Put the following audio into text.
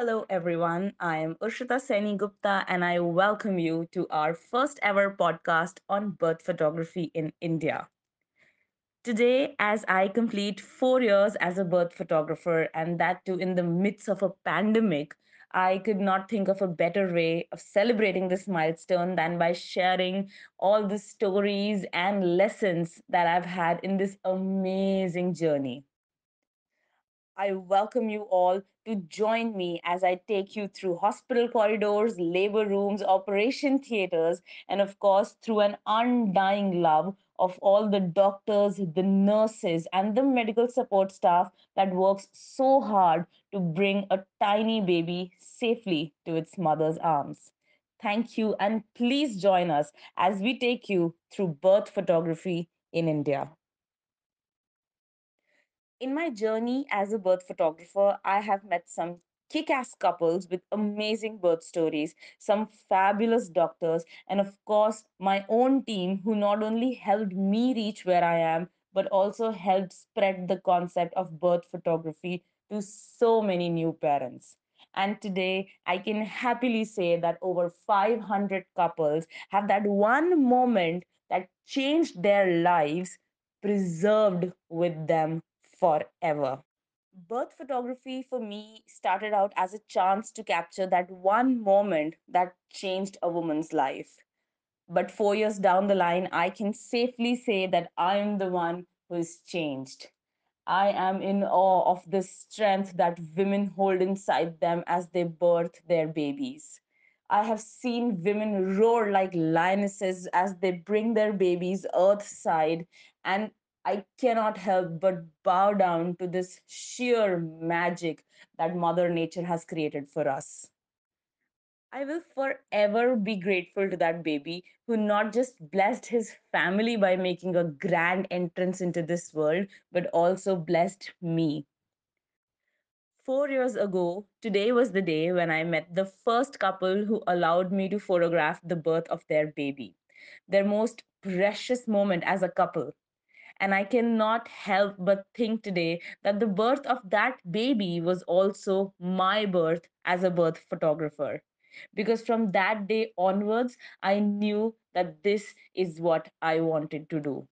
Hello, everyone. I am Urshita Seni Gupta, and I welcome you to our first ever podcast on birth photography in India. Today, as I complete four years as a birth photographer, and that too in the midst of a pandemic, I could not think of a better way of celebrating this milestone than by sharing all the stories and lessons that I've had in this amazing journey. I welcome you all to join me as I take you through hospital corridors, labor rooms, operation theaters, and of course, through an undying love of all the doctors, the nurses, and the medical support staff that works so hard to bring a tiny baby safely to its mother's arms. Thank you, and please join us as we take you through birth photography in India. In my journey as a birth photographer, I have met some kick ass couples with amazing birth stories, some fabulous doctors, and of course, my own team who not only helped me reach where I am, but also helped spread the concept of birth photography to so many new parents. And today, I can happily say that over 500 couples have that one moment that changed their lives preserved with them forever. Birth photography for me started out as a chance to capture that one moment that changed a woman's life. But four years down the line, I can safely say that I am the one who is changed. I am in awe of the strength that women hold inside them as they birth their babies. I have seen women roar like lionesses as they bring their babies earthside, and I cannot help but bow down to this sheer magic that Mother Nature has created for us. I will forever be grateful to that baby who not just blessed his family by making a grand entrance into this world, but also blessed me. Four years ago, today was the day when I met the first couple who allowed me to photograph the birth of their baby, their most precious moment as a couple. And I cannot help but think today that the birth of that baby was also my birth as a birth photographer. Because from that day onwards, I knew that this is what I wanted to do.